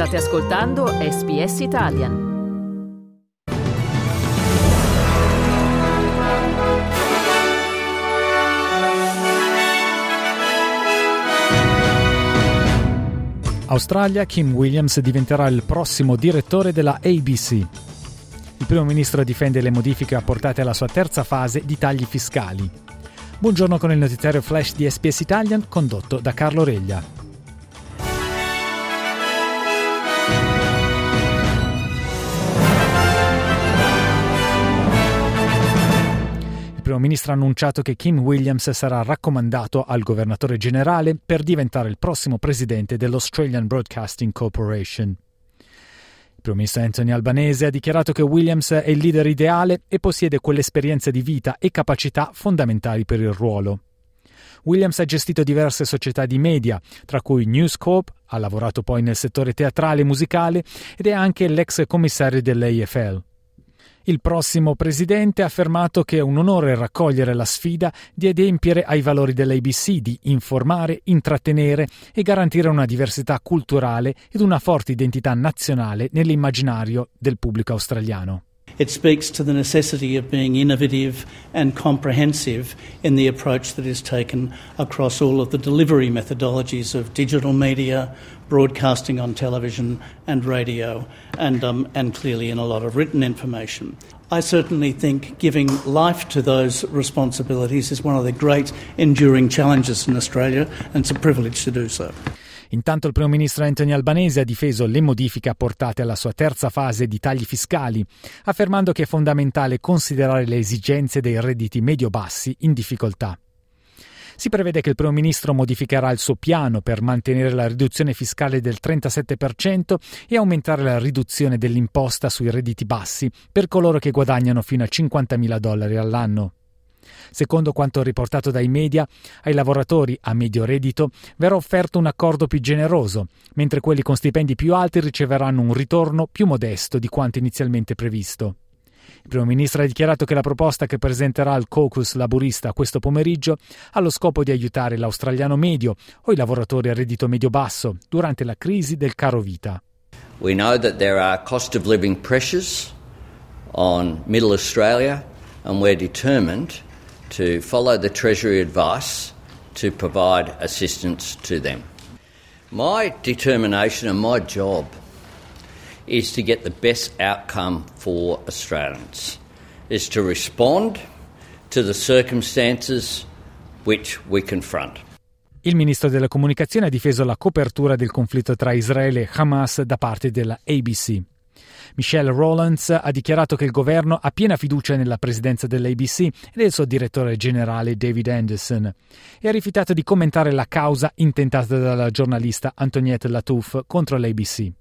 State ascoltando SBS Italian. Australia, Kim Williams diventerà il prossimo direttore della ABC. Il primo ministro difende le modifiche apportate alla sua terza fase di tagli fiscali. Buongiorno con il notiziario flash di SPS Italian condotto da Carlo Reglia. Primo ministro ha annunciato che Kim Williams sarà raccomandato al governatore generale per diventare il prossimo presidente dell'Australian Broadcasting Corporation. Il primo ministro Anthony Albanese ha dichiarato che Williams è il leader ideale e possiede quell'esperienza di vita e capacità fondamentali per il ruolo. Williams ha gestito diverse società di media, tra cui News Corp, ha lavorato poi nel settore teatrale e musicale ed è anche l'ex commissario dell'AFL. Il prossimo presidente ha affermato che è un onore raccogliere la sfida di adempiere ai valori dell'ABC di informare, intrattenere e garantire una diversità culturale ed una forte identità nazionale nell'immaginario del pubblico australiano. It speaks to the necessity of being innovative and comprehensive in the approach that is taken across all of the delivery methodologies of digital media, broadcasting on television and radio, and, um, and clearly in a lot of written information. I certainly think giving life to those responsibilities is one of the great enduring challenges in Australia, and it's a privilege to do so. Intanto il primo ministro Anthony Albanese ha difeso le modifiche apportate alla sua terza fase di tagli fiscali, affermando che è fondamentale considerare le esigenze dei redditi medio-bassi in difficoltà. Si prevede che il primo ministro modificherà il suo piano per mantenere la riduzione fiscale del 37% e aumentare la riduzione dell'imposta sui redditi bassi per coloro che guadagnano fino a 50.000 dollari all'anno. Secondo quanto riportato dai media, ai lavoratori a medio reddito verrà offerto un accordo più generoso, mentre quelli con stipendi più alti riceveranno un ritorno più modesto di quanto inizialmente previsto. Il primo ministro ha dichiarato che la proposta che presenterà al caucus laburista questo pomeriggio ha lo scopo di aiutare l'australiano medio o i lavoratori a reddito medio-basso durante la crisi del caro vita. We know that there are cost of living pressures on middle Australia and we're determined to follow the Treasury advice to provide assistance to them. My determination and my job is to get the best outcome for Australians, is to respond to the circumstances which we confront. Il ministro della comunicazione ha difeso la copertura del conflitto tra Israele e Hamas da parte della ABC. Michelle Rowlands ha dichiarato che il governo ha piena fiducia nella presidenza dell'ABC e del suo direttore generale David Anderson e ha rifiutato di commentare la causa intentata dalla giornalista Antoniette Latouf contro l'ABC.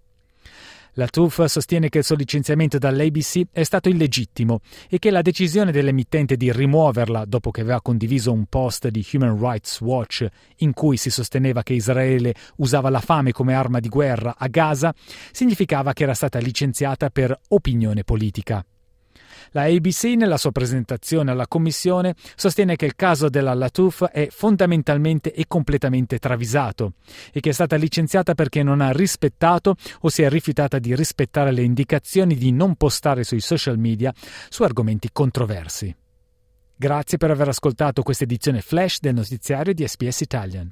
La TUF sostiene che il suo licenziamento dall'ABC è stato illegittimo e che la decisione dell'emittente di rimuoverla dopo che aveva condiviso un post di Human Rights Watch in cui si sosteneva che Israele usava la fame come arma di guerra a Gaza significava che era stata licenziata per opinione politica. La ABC, nella sua presentazione alla Commissione, sostiene che il caso della Latouf è fondamentalmente e completamente travisato e che è stata licenziata perché non ha rispettato o si è rifiutata di rispettare le indicazioni di non postare sui social media su argomenti controversi. Grazie per aver ascoltato questa edizione flash del notiziario di SPS Italian.